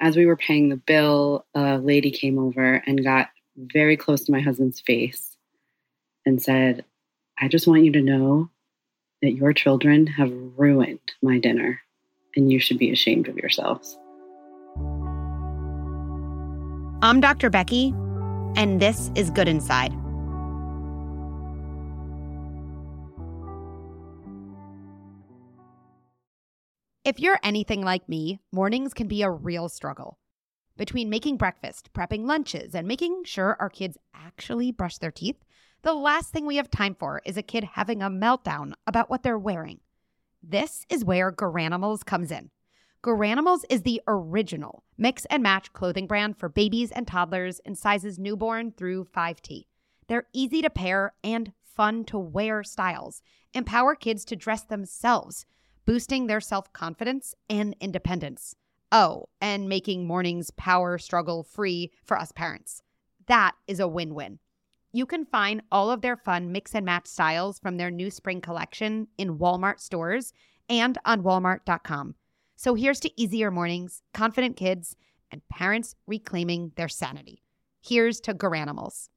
As we were paying the bill, a lady came over and got very close to my husband's face and said, I just want you to know that your children have ruined my dinner and you should be ashamed of yourselves. I'm Dr. Becky, and this is Good Inside. If you're anything like me, mornings can be a real struggle. Between making breakfast, prepping lunches, and making sure our kids actually brush their teeth, the last thing we have time for is a kid having a meltdown about what they're wearing. This is where Garanimals comes in. Garanimals is the original mix and match clothing brand for babies and toddlers in sizes newborn through 5T. They're easy to pair and fun to wear styles, empower kids to dress themselves, boosting their self confidence and independence. Oh, and making mornings power struggle free for us parents. That is a win win. You can find all of their fun mix and match styles from their new spring collection in Walmart stores and on walmart.com. So here's to easier mornings, confident kids, and parents reclaiming their sanity. Here's to Garanimals.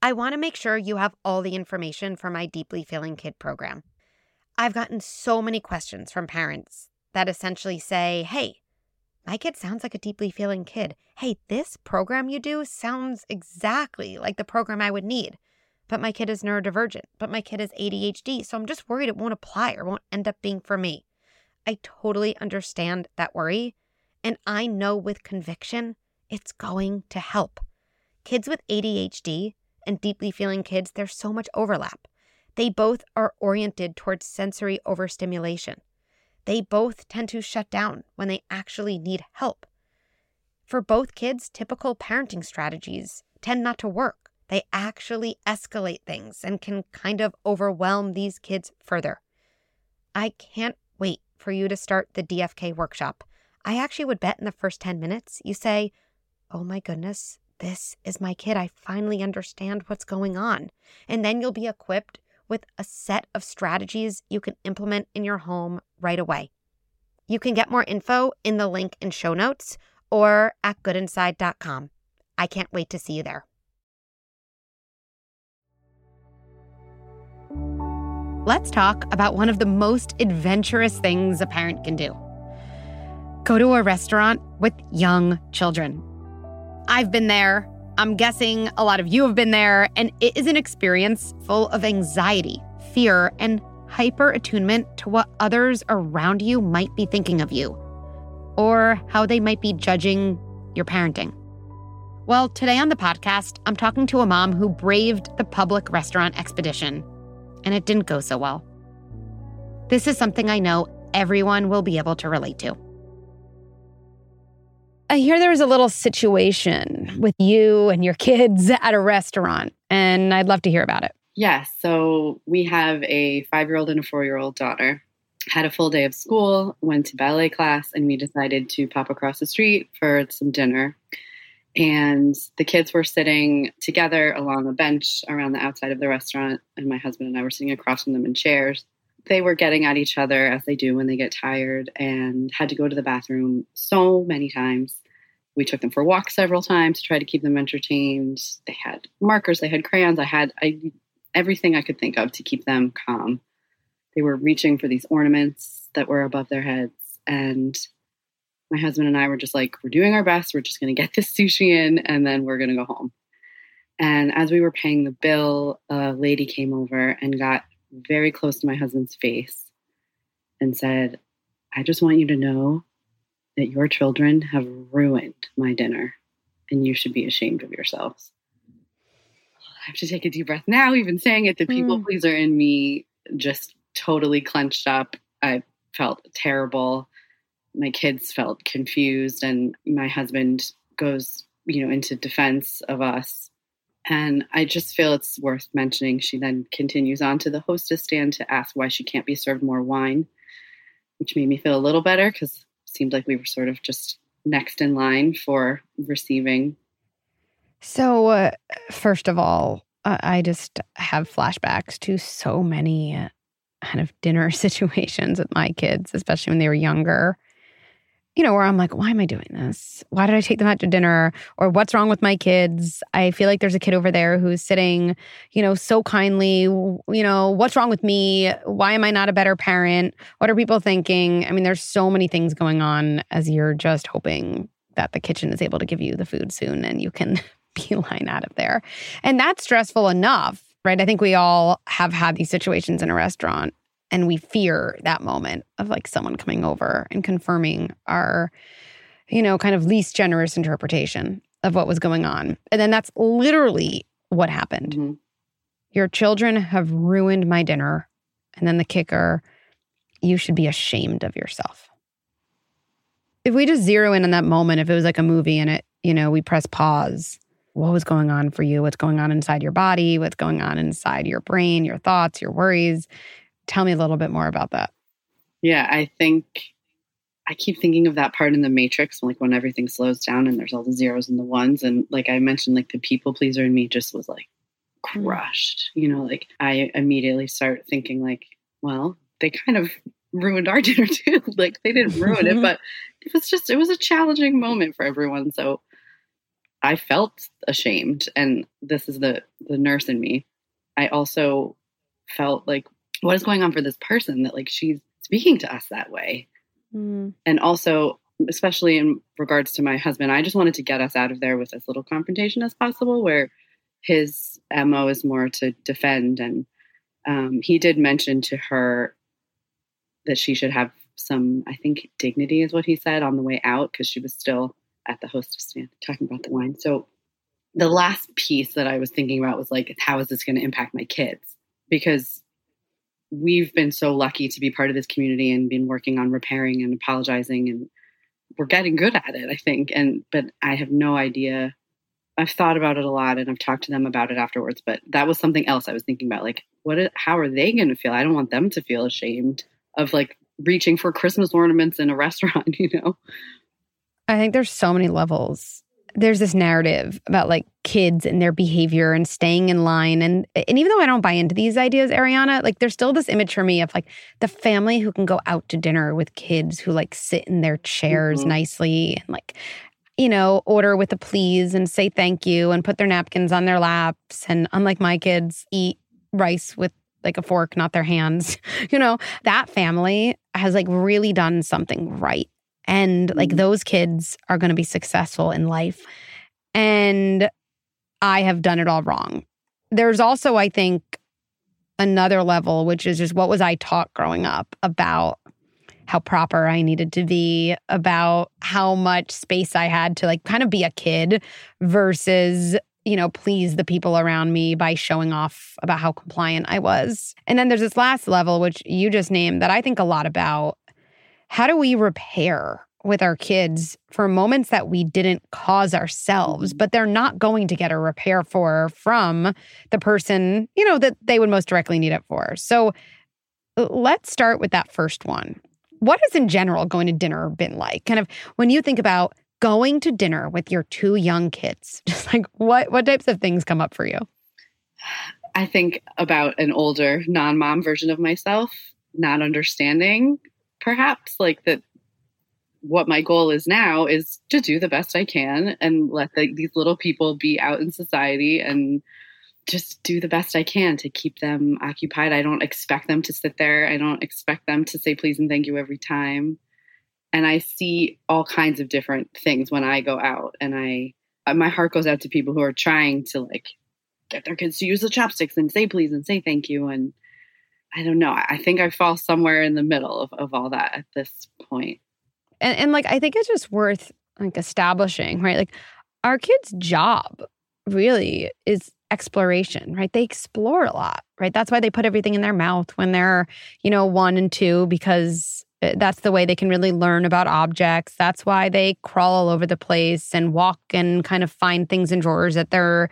I want to make sure you have all the information for my Deeply Feeling Kid program. I've gotten so many questions from parents that essentially say, Hey, my kid sounds like a deeply feeling kid. Hey, this program you do sounds exactly like the program I would need. But my kid is neurodivergent, but my kid has ADHD, so I'm just worried it won't apply or won't end up being for me. I totally understand that worry. And I know with conviction, it's going to help. Kids with ADHD and deeply feeling kids, there's so much overlap. They both are oriented towards sensory overstimulation. They both tend to shut down when they actually need help. For both kids, typical parenting strategies tend not to work. They actually escalate things and can kind of overwhelm these kids further. I can't wait for you to start the DFK workshop. I actually would bet in the first 10 minutes you say, Oh my goodness, this is my kid. I finally understand what's going on. And then you'll be equipped with a set of strategies you can implement in your home right away. You can get more info in the link in show notes or at goodinside.com. I can't wait to see you there. Let's talk about one of the most adventurous things a parent can do go to a restaurant with young children. I've been there. I'm guessing a lot of you have been there, and it is an experience full of anxiety, fear, and hyper attunement to what others around you might be thinking of you or how they might be judging your parenting. Well, today on the podcast, I'm talking to a mom who braved the public restaurant expedition, and it didn't go so well. This is something I know everyone will be able to relate to. I hear there was a little situation with you and your kids at a restaurant, and I'd love to hear about it. Yes. So we have a five year old and a four year old daughter. Had a full day of school, went to ballet class, and we decided to pop across the street for some dinner. And the kids were sitting together along a bench around the outside of the restaurant, and my husband and I were sitting across from them in chairs. They were getting at each other as they do when they get tired and had to go to the bathroom so many times. We took them for walks several times to try to keep them entertained. They had markers, they had crayons. I had I everything I could think of to keep them calm. They were reaching for these ornaments that were above their heads. And my husband and I were just like, we're doing our best. We're just going to get this sushi in and then we're going to go home. And as we were paying the bill, a lady came over and got very close to my husband's face and said, I just want you to know that your children have ruined my dinner and you should be ashamed of yourselves. I have to take a deep breath now, even saying it. The people mm. pleaser in me just totally clenched up. I felt terrible. My kids felt confused, and my husband goes, you know, into defense of us. And I just feel it's worth mentioning. She then continues on to the hostess stand to ask why she can't be served more wine, which made me feel a little better because it seemed like we were sort of just next in line for receiving so, uh, first of all, I just have flashbacks to so many uh, kind of dinner situations with my kids, especially when they were younger. You know, where I'm like, why am I doing this? Why did I take them out to dinner? Or what's wrong with my kids? I feel like there's a kid over there who's sitting, you know, so kindly. You know, what's wrong with me? Why am I not a better parent? What are people thinking? I mean, there's so many things going on as you're just hoping that the kitchen is able to give you the food soon and you can beeline out of there. And that's stressful enough, right? I think we all have had these situations in a restaurant and we fear that moment of like someone coming over and confirming our you know kind of least generous interpretation of what was going on. And then that's literally what happened. Mm-hmm. your children have ruined my dinner and then the kicker you should be ashamed of yourself. If we just zero in on that moment if it was like a movie and it you know we press pause what was going on for you? What's going on inside your body? What's going on inside your brain your thoughts your worries Tell me a little bit more about that. Yeah, I think I keep thinking of that part in the Matrix, like when everything slows down and there's all the zeros and the ones. And like I mentioned, like the people pleaser in me just was like hmm. crushed. You know, like I immediately start thinking, like, well, they kind of ruined our dinner too. like they didn't ruin it, but it was just, it was a challenging moment for everyone. So I felt ashamed. And this is the, the nurse in me. I also felt like what is going on for this person that like she's speaking to us that way? Mm. and also especially in regards to my husband i just wanted to get us out of there with as little confrontation as possible where his mo is more to defend. And um, he did mention to her that she should have some i think dignity is what he said on the way out because she was still at the hostess stand talking about the wine. So the last piece that i was thinking about was like how is this going to impact my kids? Because we've been so lucky to be part of this community and been working on repairing and apologizing and we're getting good at it i think. And but i have no idea. I've thought about it a lot and i've talked to them about it afterwards but that was something else i was thinking about like what how are they going to feel? I don't want them to feel ashamed of like reaching for christmas ornaments in a restaurant you know? I think there's so many levels there's this narrative about like kids and their behavior and staying in line. And and even though I don't buy into these ideas Ariana like there's still this image for me of like the family who can go out to dinner with kids who like sit in their chairs mm-hmm. nicely and like you know order with a please and say thank you and put their napkins on their laps. And unlike my kids eat rice with like a fork not their hands. You know that family has like really done something right and like mm-hmm. those kids are going to be successful in life. And I have done it all wrong. There's also, I think, another level, which is just what was I taught growing up about how proper I needed to be, about how much space I had to like kind of be a kid versus, you know, please the people around me by showing off about how compliant I was. And then there's this last level, which you just named, that I think a lot about how do we repair with our kids for moments that we didn't cause ourselves, mm-hmm. but they're not going to get a repair for from the person, you know, that they would most directly need it for. So let's start with that first one. What has in general going to dinner been like? Kind of when you think about going to dinner with your two young kids, just like what what types of things come up for you? I think about an older non-mom version of myself not understanding perhaps like that what my goal is now is to do the best I can and let the, these little people be out in society and just do the best I can to keep them occupied. I don't expect them to sit there. I don't expect them to say please and thank you every time. And I see all kinds of different things when I go out and I uh, my heart goes out to people who are trying to like get their kids to use the chopsticks and say please and say thank you and I don't know. I think I fall somewhere in the middle of, of all that at this point. And, and like, I think it's just worth like establishing, right? Like, our kids' job really is exploration, right? They explore a lot, right? That's why they put everything in their mouth when they're, you know, one and two, because Eh, that's the way they can really learn about objects. That's why they crawl all over the place and walk and kind of find things in drawers that they're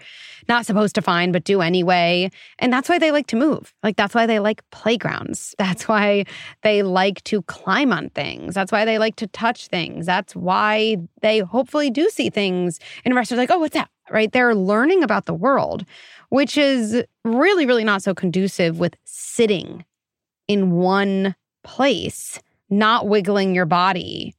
not supposed to find, but do anyway. And that's why they like to move. Like, that's why they like playgrounds. That's why they like to climb on things. That's why they like to touch things. That's why they hopefully do see things in restaurants like, oh, what's that? Right? They're learning about the world, which is really, really not so conducive with sitting in one place not wiggling your body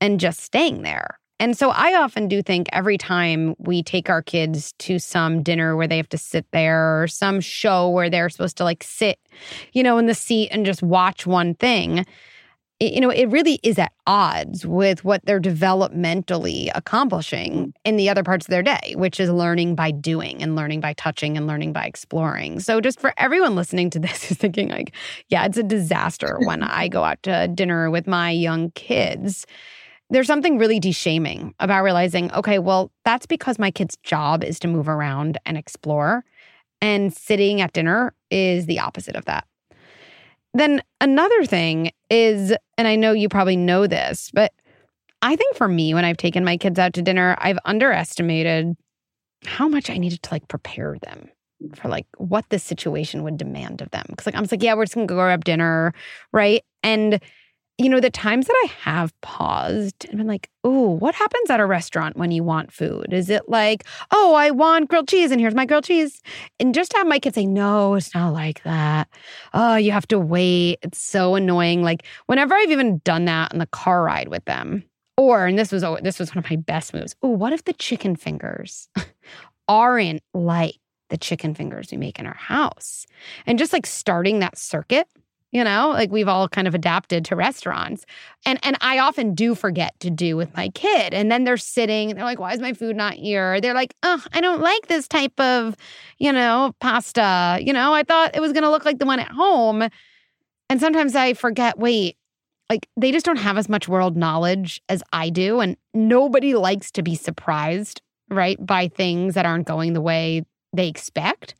and just staying there. And so I often do think every time we take our kids to some dinner where they have to sit there or some show where they're supposed to like sit, you know, in the seat and just watch one thing, you know, it really is at odds with what they're developmentally accomplishing mm. in the other parts of their day, which is learning by doing and learning by touching and learning by exploring. So just for everyone listening to this is thinking like, yeah, it's a disaster when I go out to dinner with my young kids there's something really deshaming about realizing, okay, well, that's because my kid's job is to move around and explore. And sitting at dinner is the opposite of that. Then another thing is, and I know you probably know this, but I think for me, when I've taken my kids out to dinner, I've underestimated how much I needed to like prepare them for like what this situation would demand of them. Cause like I was like, yeah, we're just gonna go grab dinner, right? And you know, the times that I have paused and been like, oh, what happens at a restaurant when you want food? Is it like, oh, I want grilled cheese and here's my grilled cheese? And just have my kids say, no, it's not like that. Oh, you have to wait. It's so annoying. Like whenever I've even done that on the car ride with them, or, and this was this was one of my best moves. Oh, what if the chicken fingers aren't like the chicken fingers we make in our house? And just like starting that circuit you know like we've all kind of adapted to restaurants. And and i often do forget to do with my kid. And then they're sitting they're like why is my food not here? They're like oh i don't like this type of you know pasta. You know i thought it was going to look like the one at home. And sometimes i forget wait like they just don't have as much world knowledge as i do. And nobody likes to be surprised right by things that aren't going the way they expect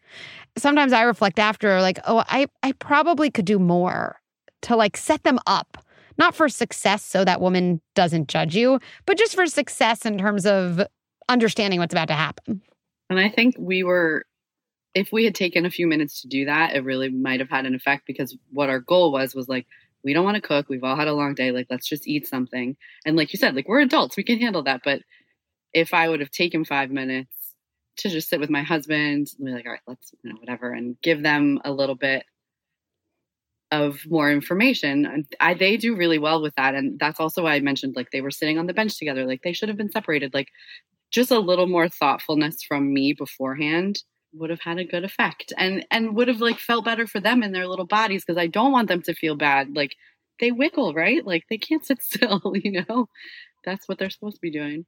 sometimes I reflect after, like, oh, I, I probably could do more to like set them up, not for success so that woman doesn't judge you, but just for success in terms of understanding what's about to happen. And I think we were, if we had taken a few minutes to do that, it really might have had an effect because what our goal was was like, we don't want to cook. We've all had a long day. Like, let's just eat something. And like you said, like, we're adults, we can handle that. But if I would have taken five minutes, to just sit with my husband and be like, all right, let's, you know, whatever, and give them a little bit of more information. And I, they do really well with that. And that's also why I mentioned like they were sitting on the bench together, like they should have been separated. Like just a little more thoughtfulness from me beforehand would have had a good effect and and would have like felt better for them in their little bodies because I don't want them to feel bad. Like they wiggle, right? Like they can't sit still, you know. That's what they're supposed to be doing.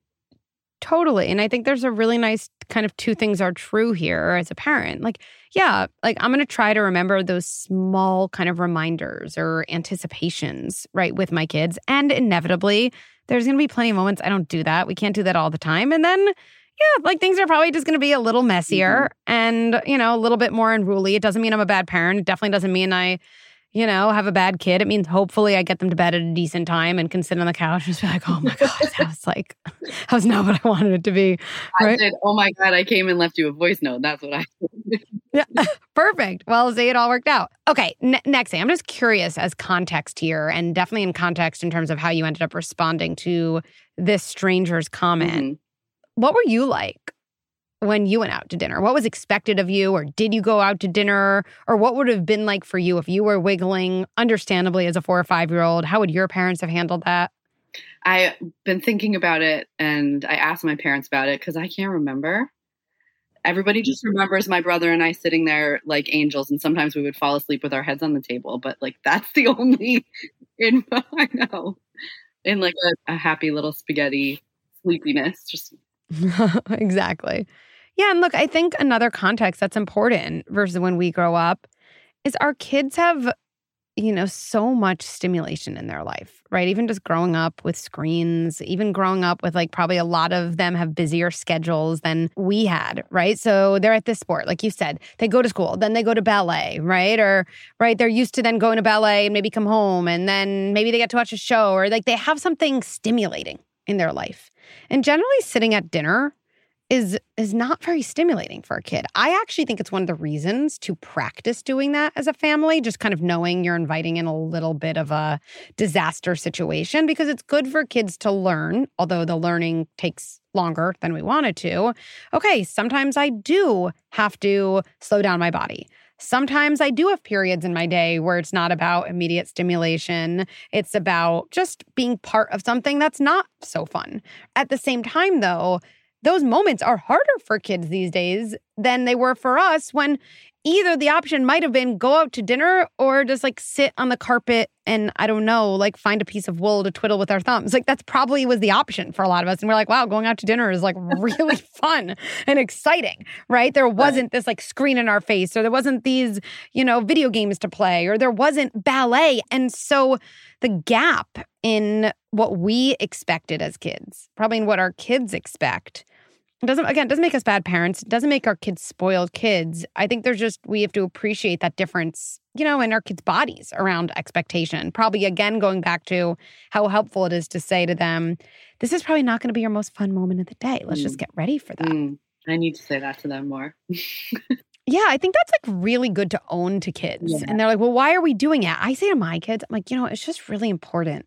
Totally. And I think there's a really nice kind of two things are true here as a parent. Like, yeah, like I'm going to try to remember those small kind of reminders or anticipations, right, with my kids. And inevitably, there's going to be plenty of moments I don't do that. We can't do that all the time. And then, yeah, like things are probably just going to be a little messier mm-hmm. and, you know, a little bit more unruly. It doesn't mean I'm a bad parent. It definitely doesn't mean I you know, have a bad kid. It means hopefully I get them to bed at a decent time and can sit on the couch and just be like, oh my God, that was like, that was not what I wanted it to be. Right? I said, Oh my God, I came and left you a voice note. That's what I Yeah, perfect. Well, see, it all worked out. Okay, n- next thing. I'm just curious as context here, and definitely in context in terms of how you ended up responding to this stranger's comment. Mm-hmm. What were you like when you went out to dinner? What was expected of you, or did you go out to dinner, or what would have been like for you if you were wiggling, understandably, as a four or five year old? How would your parents have handled that? I've been thinking about it and I asked my parents about it because I can't remember. Everybody mm. just remembers my brother and I sitting there like angels, and sometimes we would fall asleep with our heads on the table, but like that's the only info I know. In like a, a happy little spaghetti sleepiness, just exactly. Yeah. And look, I think another context that's important versus when we grow up is our kids have, you know, so much stimulation in their life, right? Even just growing up with screens, even growing up with like probably a lot of them have busier schedules than we had, right? So they're at this sport, like you said, they go to school, then they go to ballet, right? Or, right, they're used to then going to ballet and maybe come home and then maybe they get to watch a show or like they have something stimulating in their life. And generally sitting at dinner is is not very stimulating for a kid. I actually think it's one of the reasons to practice doing that as a family, just kind of knowing you're inviting in a little bit of a disaster situation because it's good for kids to learn, although the learning takes longer than we wanted to. Okay, sometimes I do have to slow down my body. Sometimes I do have periods in my day where it's not about immediate stimulation. It's about just being part of something that's not so fun. At the same time, though, those moments are harder for kids these days than they were for us when either the option might have been go out to dinner or just like sit on the carpet and I don't know, like find a piece of wool to twiddle with our thumbs. Like that's probably was the option for a lot of us. And we're like, wow, going out to dinner is like really fun and exciting, right? There wasn't this like screen in our face or there wasn't these, you know, video games to play or there wasn't ballet. And so the gap in what we expected as kids, probably in what our kids expect, it doesn't again, it doesn't make us bad parents. It doesn't make our kids spoiled kids. I think there's just we have to appreciate that difference, you know, in our kids' bodies around expectation. Probably again going back to how helpful it is to say to them, this is probably not going to be your most fun moment of the day. Let's mm. just get ready for that. Mm. I need to say that to them more. yeah, I think that's like really good to own to kids. Yeah. And they're like, well, why are we doing it? I say to my kids, I'm like, you know, it's just really important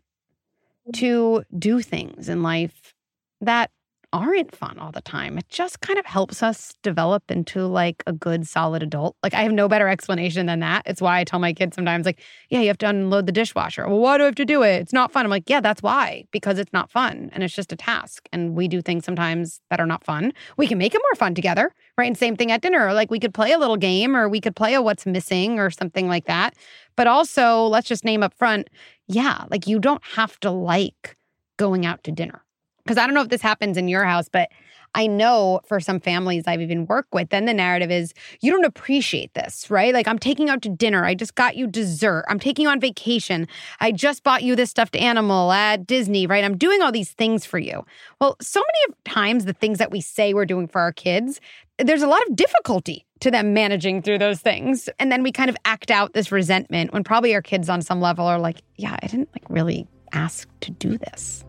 to do things in life that aren't fun all the time. It just kind of helps us develop into like a good, solid adult. Like, I have no better explanation than that. It's why I tell my kids sometimes, like, yeah, you have to unload the dishwasher. Well, why do I have to do it? It's not fun. I'm like, yeah, that's why, because it's not fun and it's just a task. And we do things sometimes that are not fun. We can make it more fun together, right? And same thing at dinner. Like, we could play a little game or we could play a what's missing or something like that. But also, let's just name up front, yeah, like you don't have to like going out to dinner because I don't know if this happens in your house, but I know for some families I've even worked with, then the narrative is you don't appreciate this, right? Like, I'm taking out to dinner. I just got you dessert. I'm taking you on vacation. I just bought you this stuffed animal at Disney, right? I'm doing all these things for you. Well, so many of times the things that we say we're doing for our kids, there's a lot of difficulty to them managing through those things. And then we kind of act out this resentment when probably our kids on some level are like, yeah, I didn't like really ask to do this.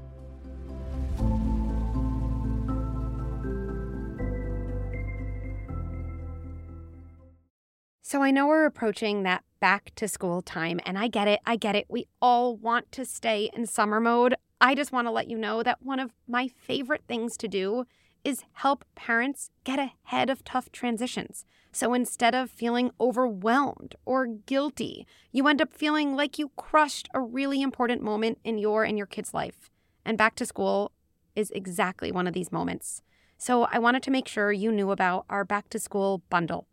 So I know we're approaching that back to school time, and I get it. I get it. We all want to stay in summer mode. I just want to let you know that one of my favorite things to do is help parents get ahead of tough transitions. So instead of feeling overwhelmed or guilty, you end up feeling like you crushed a really important moment in your and your kid's life. And back to school is exactly one of these moments. So I wanted to make sure you knew about our back to school bundle.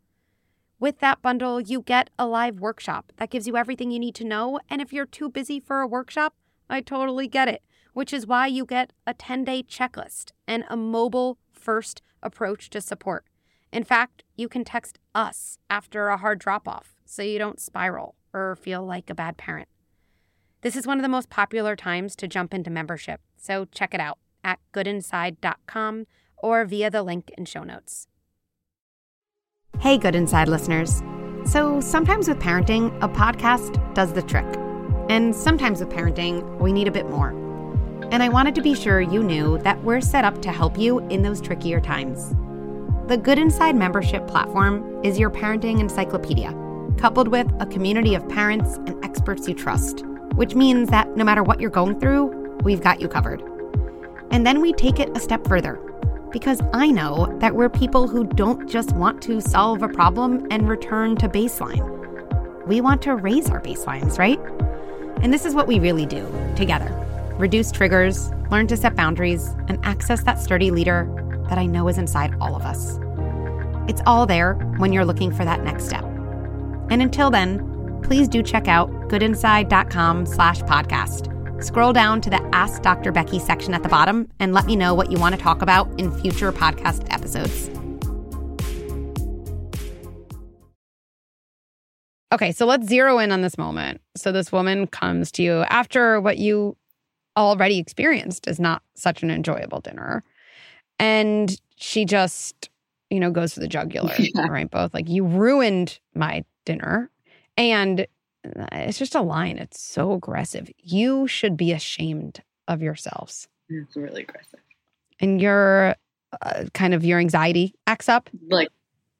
With that bundle, you get a live workshop that gives you everything you need to know. And if you're too busy for a workshop, I totally get it, which is why you get a 10 day checklist and a mobile first approach to support. In fact, you can text us after a hard drop off so you don't spiral or feel like a bad parent. This is one of the most popular times to jump into membership, so check it out at goodinside.com or via the link in show notes. Hey, Good Inside listeners. So, sometimes with parenting, a podcast does the trick. And sometimes with parenting, we need a bit more. And I wanted to be sure you knew that we're set up to help you in those trickier times. The Good Inside membership platform is your parenting encyclopedia, coupled with a community of parents and experts you trust, which means that no matter what you're going through, we've got you covered. And then we take it a step further because I know that we're people who don't just want to solve a problem and return to baseline. We want to raise our baselines, right? And this is what we really do together reduce triggers, learn to set boundaries, and access that sturdy leader that I know is inside all of us. It's all there when you're looking for that next step. And until then, please do check out goodinside.com slash podcast Scroll down to the Ask Dr. Becky section at the bottom and let me know what you want to talk about in future podcast episodes. Okay, so let's zero in on this moment. So, this woman comes to you after what you already experienced is not such an enjoyable dinner. And she just, you know, goes for the jugular, yeah. right? Both like, you ruined my dinner and it's just a line. It's so aggressive. You should be ashamed of yourselves. It's really aggressive. And your uh, kind of your anxiety acts up. Like,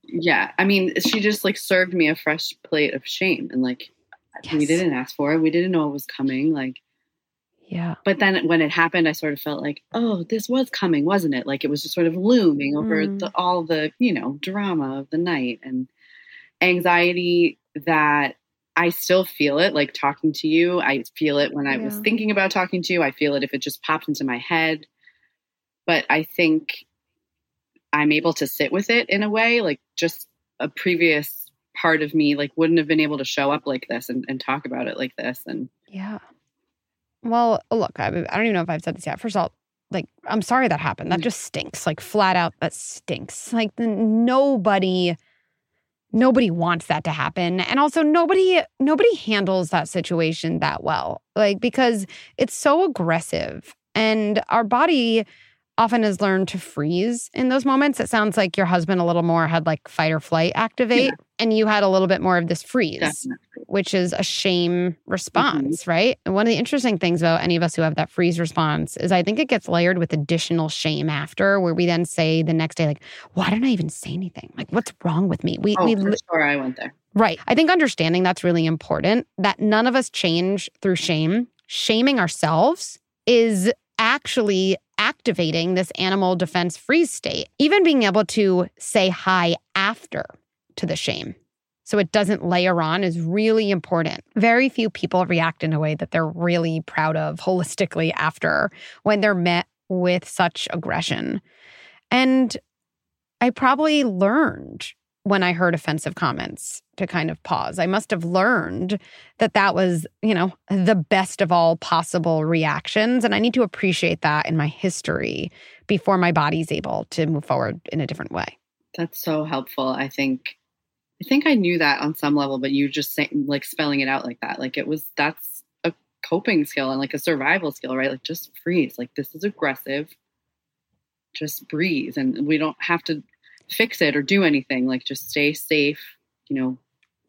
yeah. I mean, she just like served me a fresh plate of shame, and like yes. we didn't ask for it. We didn't know it was coming. Like, yeah. But then when it happened, I sort of felt like, oh, this was coming, wasn't it? Like it was just sort of looming over mm. the, all the you know drama of the night and anxiety that I still feel it, like talking to you. I feel it when I was thinking about talking to you. I feel it if it just popped into my head. But I think I'm able to sit with it in a way, like just a previous part of me, like wouldn't have been able to show up like this and, and talk about it like this. And Yeah. Well, look, I, I don't even know if I've said this yet. First of all, like, I'm sorry that happened. That Mm. just stinks. Like, flat out, that stinks. Like, nobody, nobody wants that to happen, and also nobody, nobody handles that situation that well. Like, because it's so aggressive, and our body often has learned to freeze in those moments. It sounds like your husband a little more had like fight or flight activate, and you had a little bit more of this freeze definitely. which is a shame mm-hmm. response, right? And one of the interesting things about any of us who have that freeze response is I think it gets layered with additional shame after, where we then say the next day, like, why didn't I even say anything? Like, what's wrong with me? We, Oh, we for sure, I went there. Right. I think understanding that's really important that none of us change through shame. Shaming ourselves is actually activating this animal defense freeze state. Even being able to say hi after to the shame so it doesn't layer on is really important. Very few people react in a way that they're really proud of holistically after when they're met with such aggression. And I probably learned when I heard offensive comments to kind of pause. I must have learned that that was, you know, the best of all possible reactions. And I need to appreciate that in my history before my body's able to move forward in a different way. That's so helpful. I think I think I knew that on some level, but you just saying like spelling it out like that. Like it was that's a coping skill and like a survival skill, right? Like just freeze. Like this is aggressive. Just breathe. And we don't have to fix it or do anything. Like just stay safe. You know,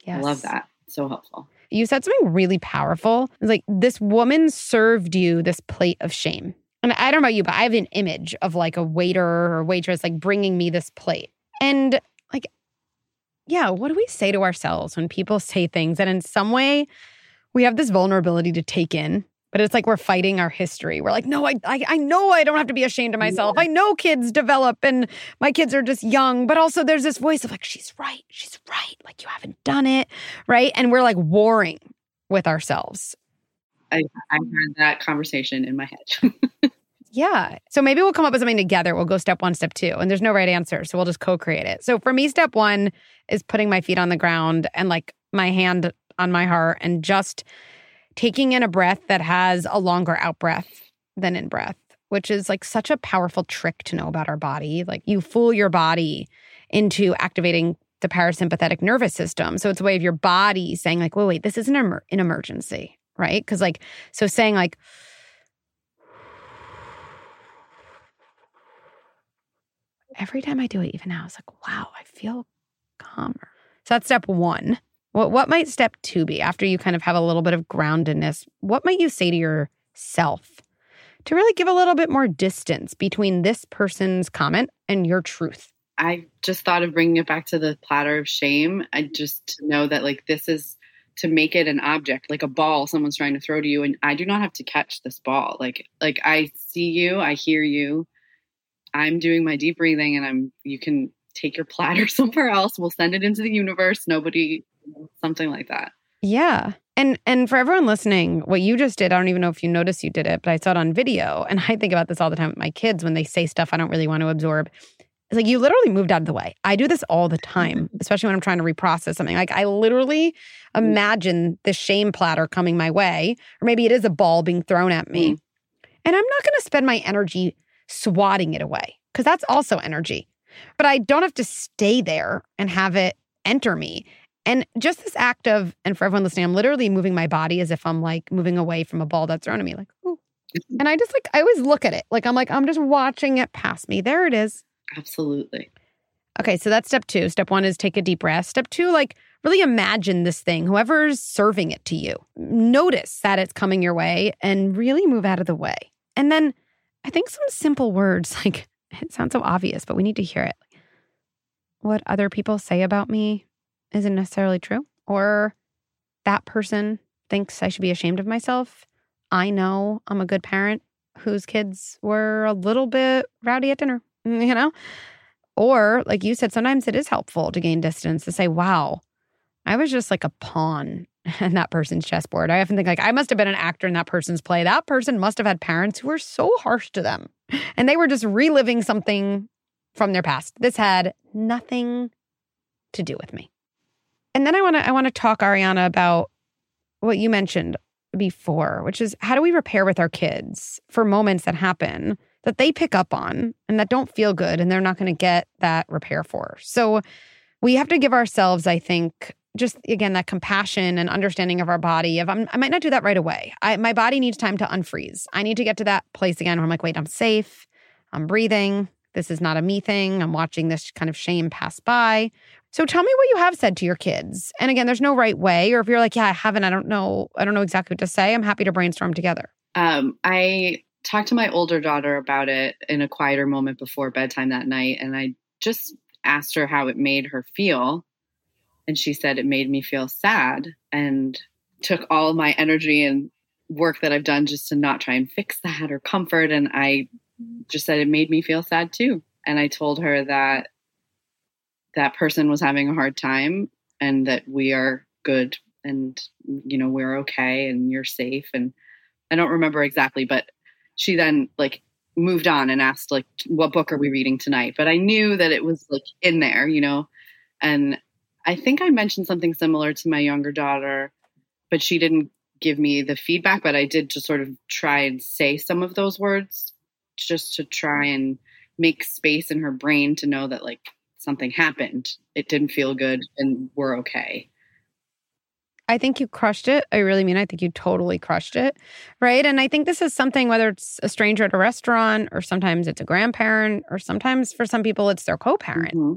yes. I love that. So helpful. You said something really powerful. It's like this woman served you this plate of shame. And I don't know about you, but I have an image of like a waiter or waitress like bringing me this plate. And like, yeah, what do we say to ourselves when people say things that in some way we have this vulnerability to take in? But it's like we're fighting our history. We're like, no, I, I, I know I don't have to be ashamed of myself. I know kids develop and my kids are just young. But also, there's this voice of like, she's right, she's right. Like you haven't done it, right? And we're like warring with ourselves. I, I had that conversation in my head. Yeah. So maybe we'll come up with something together. We'll go step one, step two, and there's no right answer. So we'll just co create it. So for me, step one is putting my feet on the ground and like my hand on my heart and just taking in a breath that has a longer out breath than in breath, which is like such a powerful trick to know about our body. Like you fool your body into activating the parasympathetic nervous system. So it's a way of your body saying, like, wait, wait, this isn't an emer- an emergency, right? Because, like, so saying, like, every time I do it, even now, it's like, wow, I feel calmer. So that's step one. What what might step two be after you kind of have a little bit of groundedness? What might you say to yourself to really give a little bit more distance between this person's comment and your truth? I just thought of bringing it back to the platter of shame. I just know that like this is to make it an object, like a ball someone's trying to throw to you, and I do not have to catch this ball. Like like I see you, I hear you. I'm doing my deep breathing, and I'm. You can take your platter somewhere else. We'll send it into the universe. Nobody, something like that. Yeah. And and for everyone listening, what you just did, I don't even know if you noticed you did it, but I saw it on video. And I think about this all the time with my kids when they say stuff I don't really want to absorb. It's like you literally moved out of the way. I do this all the time, especially when I'm trying to reprocess something. Like I literally imagine the shame platter coming my way, or maybe it is a ball being thrown at me. Mm. And I'm not going to spend my energy swatting it away because that's also energy. But I don't have to stay there and have it enter me. And just this act of, and for everyone listening, I'm literally moving my body as if I'm like moving away from a ball that's thrown at me, like, ooh. And I just like, I always look at it like I'm like, I'm just watching it pass me. There it is. Absolutely. Okay, so that's step two. Step one is take a deep breath. Step two, like really imagine this thing, whoever's serving it to you. Notice that it's coming your way and really move out of the way. And then I think some simple words, like it sounds so obvious, but we need to hear it. What other people say about me isn't necessarily true, or that person thinks I should be ashamed of myself. I know I'm a good parent whose kids were a little bit rowdy at dinner, you know? Or, like you said, sometimes it is helpful to gain distance to say, wow, I was just like a pawn in that person's chessboard. I often think like I must have been an actor in that person's play. That person must have had parents who were so harsh to them. And they were just reliving something from their past. This had nothing to do with me. And then I want to I want to talk Ariana about what you mentioned before, which is how do we repair with our kids for moments that happen that they pick up on and that don't feel good and they're not going to get that repair for. So we have to give ourselves, I think, just again that compassion and understanding of our body of I'm, i might not do that right away. I, my body needs time to unfreeze. I need to get to that place again where i'm like wait i'm safe. I'm breathing this is not a me thing. I'm watching this kind of shame pass by. So tell me what you have said to your kids. And again there's no right way or if you're like yeah i haven't i don't know i don't know exactly what to say i'm happy to brainstorm together. Um, i talked to my older daughter about it in a quieter moment before bedtime that night and i just asked her how it made her feel and she said it made me feel sad and took all my energy and work that I've done just to not try and fix that or comfort. And I just said it made me feel sad too. And I told her that that person was having a hard time and that we are good and, you know, we're okay and you're safe. And I don't remember exactly, but she then like moved on and asked like what book are we reading tonight but i knew that it was like in there you know and I think I mentioned something similar to my younger daughter, but she didn't give me the feedback. But I did just sort of try and say some of those words just to try and make space in her brain to know that like something happened. It didn't feel good and we're okay. I think you crushed it. I really mean, I think you totally crushed it. Right. And I think this is something, whether it's a stranger at a restaurant, or sometimes it's a grandparent, or sometimes for some people it's their co parent, mm-hmm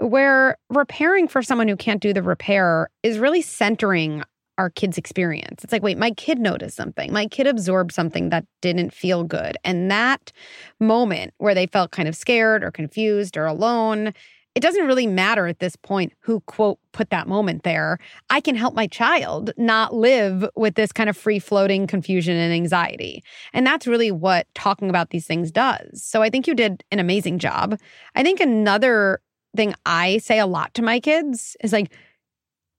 where repairing for someone who can't do the repair is really centering our kid's experience. It's like, wait, my kid noticed something. My kid absorbed something that didn't feel good. And that moment where they felt kind of scared or confused or alone, it doesn't really matter at this point who, quote, put that moment there. I can help my child not live with this kind of free floating confusion and anxiety. And that's really what talking about these things does. So I think you did an amazing job. I think another thing I say a lot to my kids is like,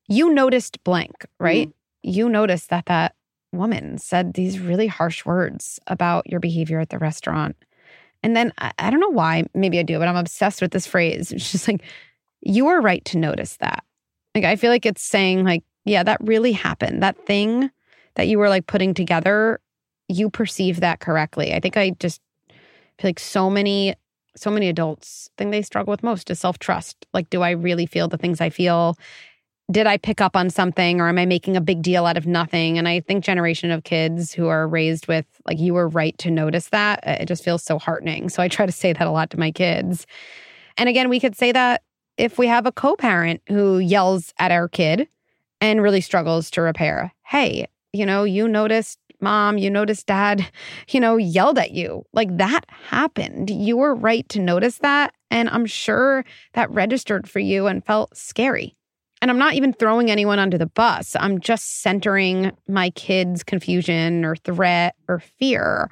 you noticed blank, right? Mm. You noticed that that woman said these really harsh words about your behavior at the restaurant. And then I, I don't know why, maybe I do, but I'm obsessed with this phrase. It's just like, you were right to notice that. Like, I feel like it's saying, like, yeah, that really happened. That thing that you were like putting together, you perceive that correctly. I think I just feel like so many so many adults thing they struggle with most is self-trust like do i really feel the things i feel did i pick up on something or am i making a big deal out of nothing and i think generation of kids who are raised with like you were right to notice that uh, it just feels so heartening so i try to say that a lot to my kids and again we could say that if we have a co-parent who yells at our kid and really struggles to repair hey you know you noticed mom, you noticed dad, you know, yelled at you. Like that happened. You were right to notice that. And I'm sure that registered for you and felt scary. And I'm not even throwing anyone under the bus. I'm just centering my kids' confusion or threat or fear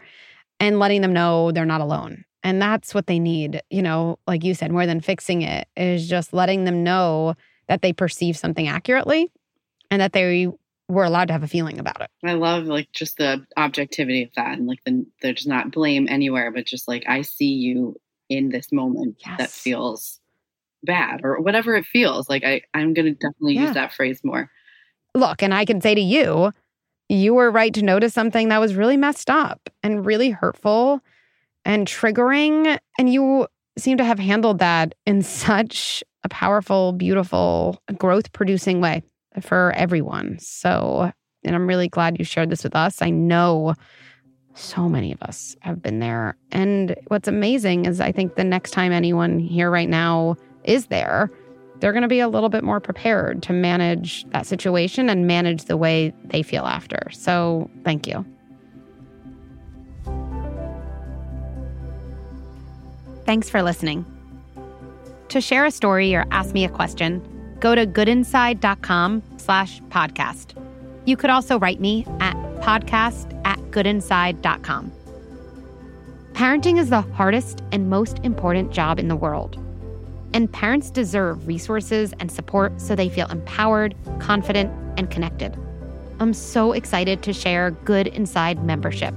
and letting them know they're not alone. And that's what they need, you know, like you said, more than fixing it, is just letting them know that they perceive something accurately and that they we're allowed to have a feeling about it. I love like just the objectivity of that and like the there's not blame anywhere, but just like I see you in this moment yes. that feels bad or whatever it feels. Like I, I'm gonna definitely yeah. use that phrase more. Look, and I can say to you, you were right to notice something that was really messed up and really hurtful and triggering. And you seem to have handled that in such a powerful, beautiful, growth producing way for everyone. So, and I'm really glad you shared this with us. I know so many of us have been there. And what's amazing is I think the next time anyone here right now is there, they're going to be a little bit more prepared to manage that situation and manage the way they feel after. So, thank you. Thanks for listening. To share a story or ask me a question, go to goodinside.com slash podcast. You could also write me at podcast at goodinside.com. Parenting is the hardest and most important job in the world. And parents deserve resources and support so they feel empowered, confident, and connected. I'm so excited to share Good Inside membership,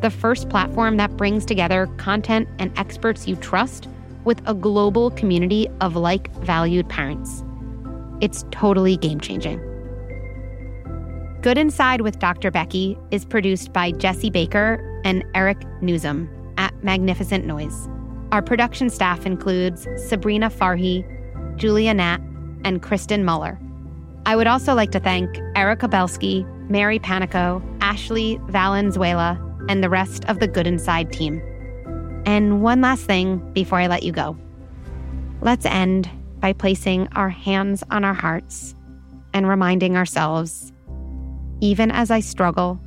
the first platform that brings together content and experts you trust with a global community of like valued parents. It's totally game changing. Good Inside with Dr. Becky is produced by Jesse Baker and Eric Nuzum at Magnificent Noise. Our production staff includes Sabrina Farhi, Julia and Kristen Muller. I would also like to thank Erica Belsky, Mary Panico, Ashley Valenzuela, and the rest of the Good Inside team. And one last thing before I let you go. Let's end by placing our hands on our hearts and reminding ourselves even as I struggle,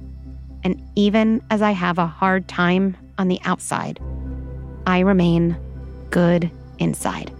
and even as I have a hard time on the outside, I remain good inside.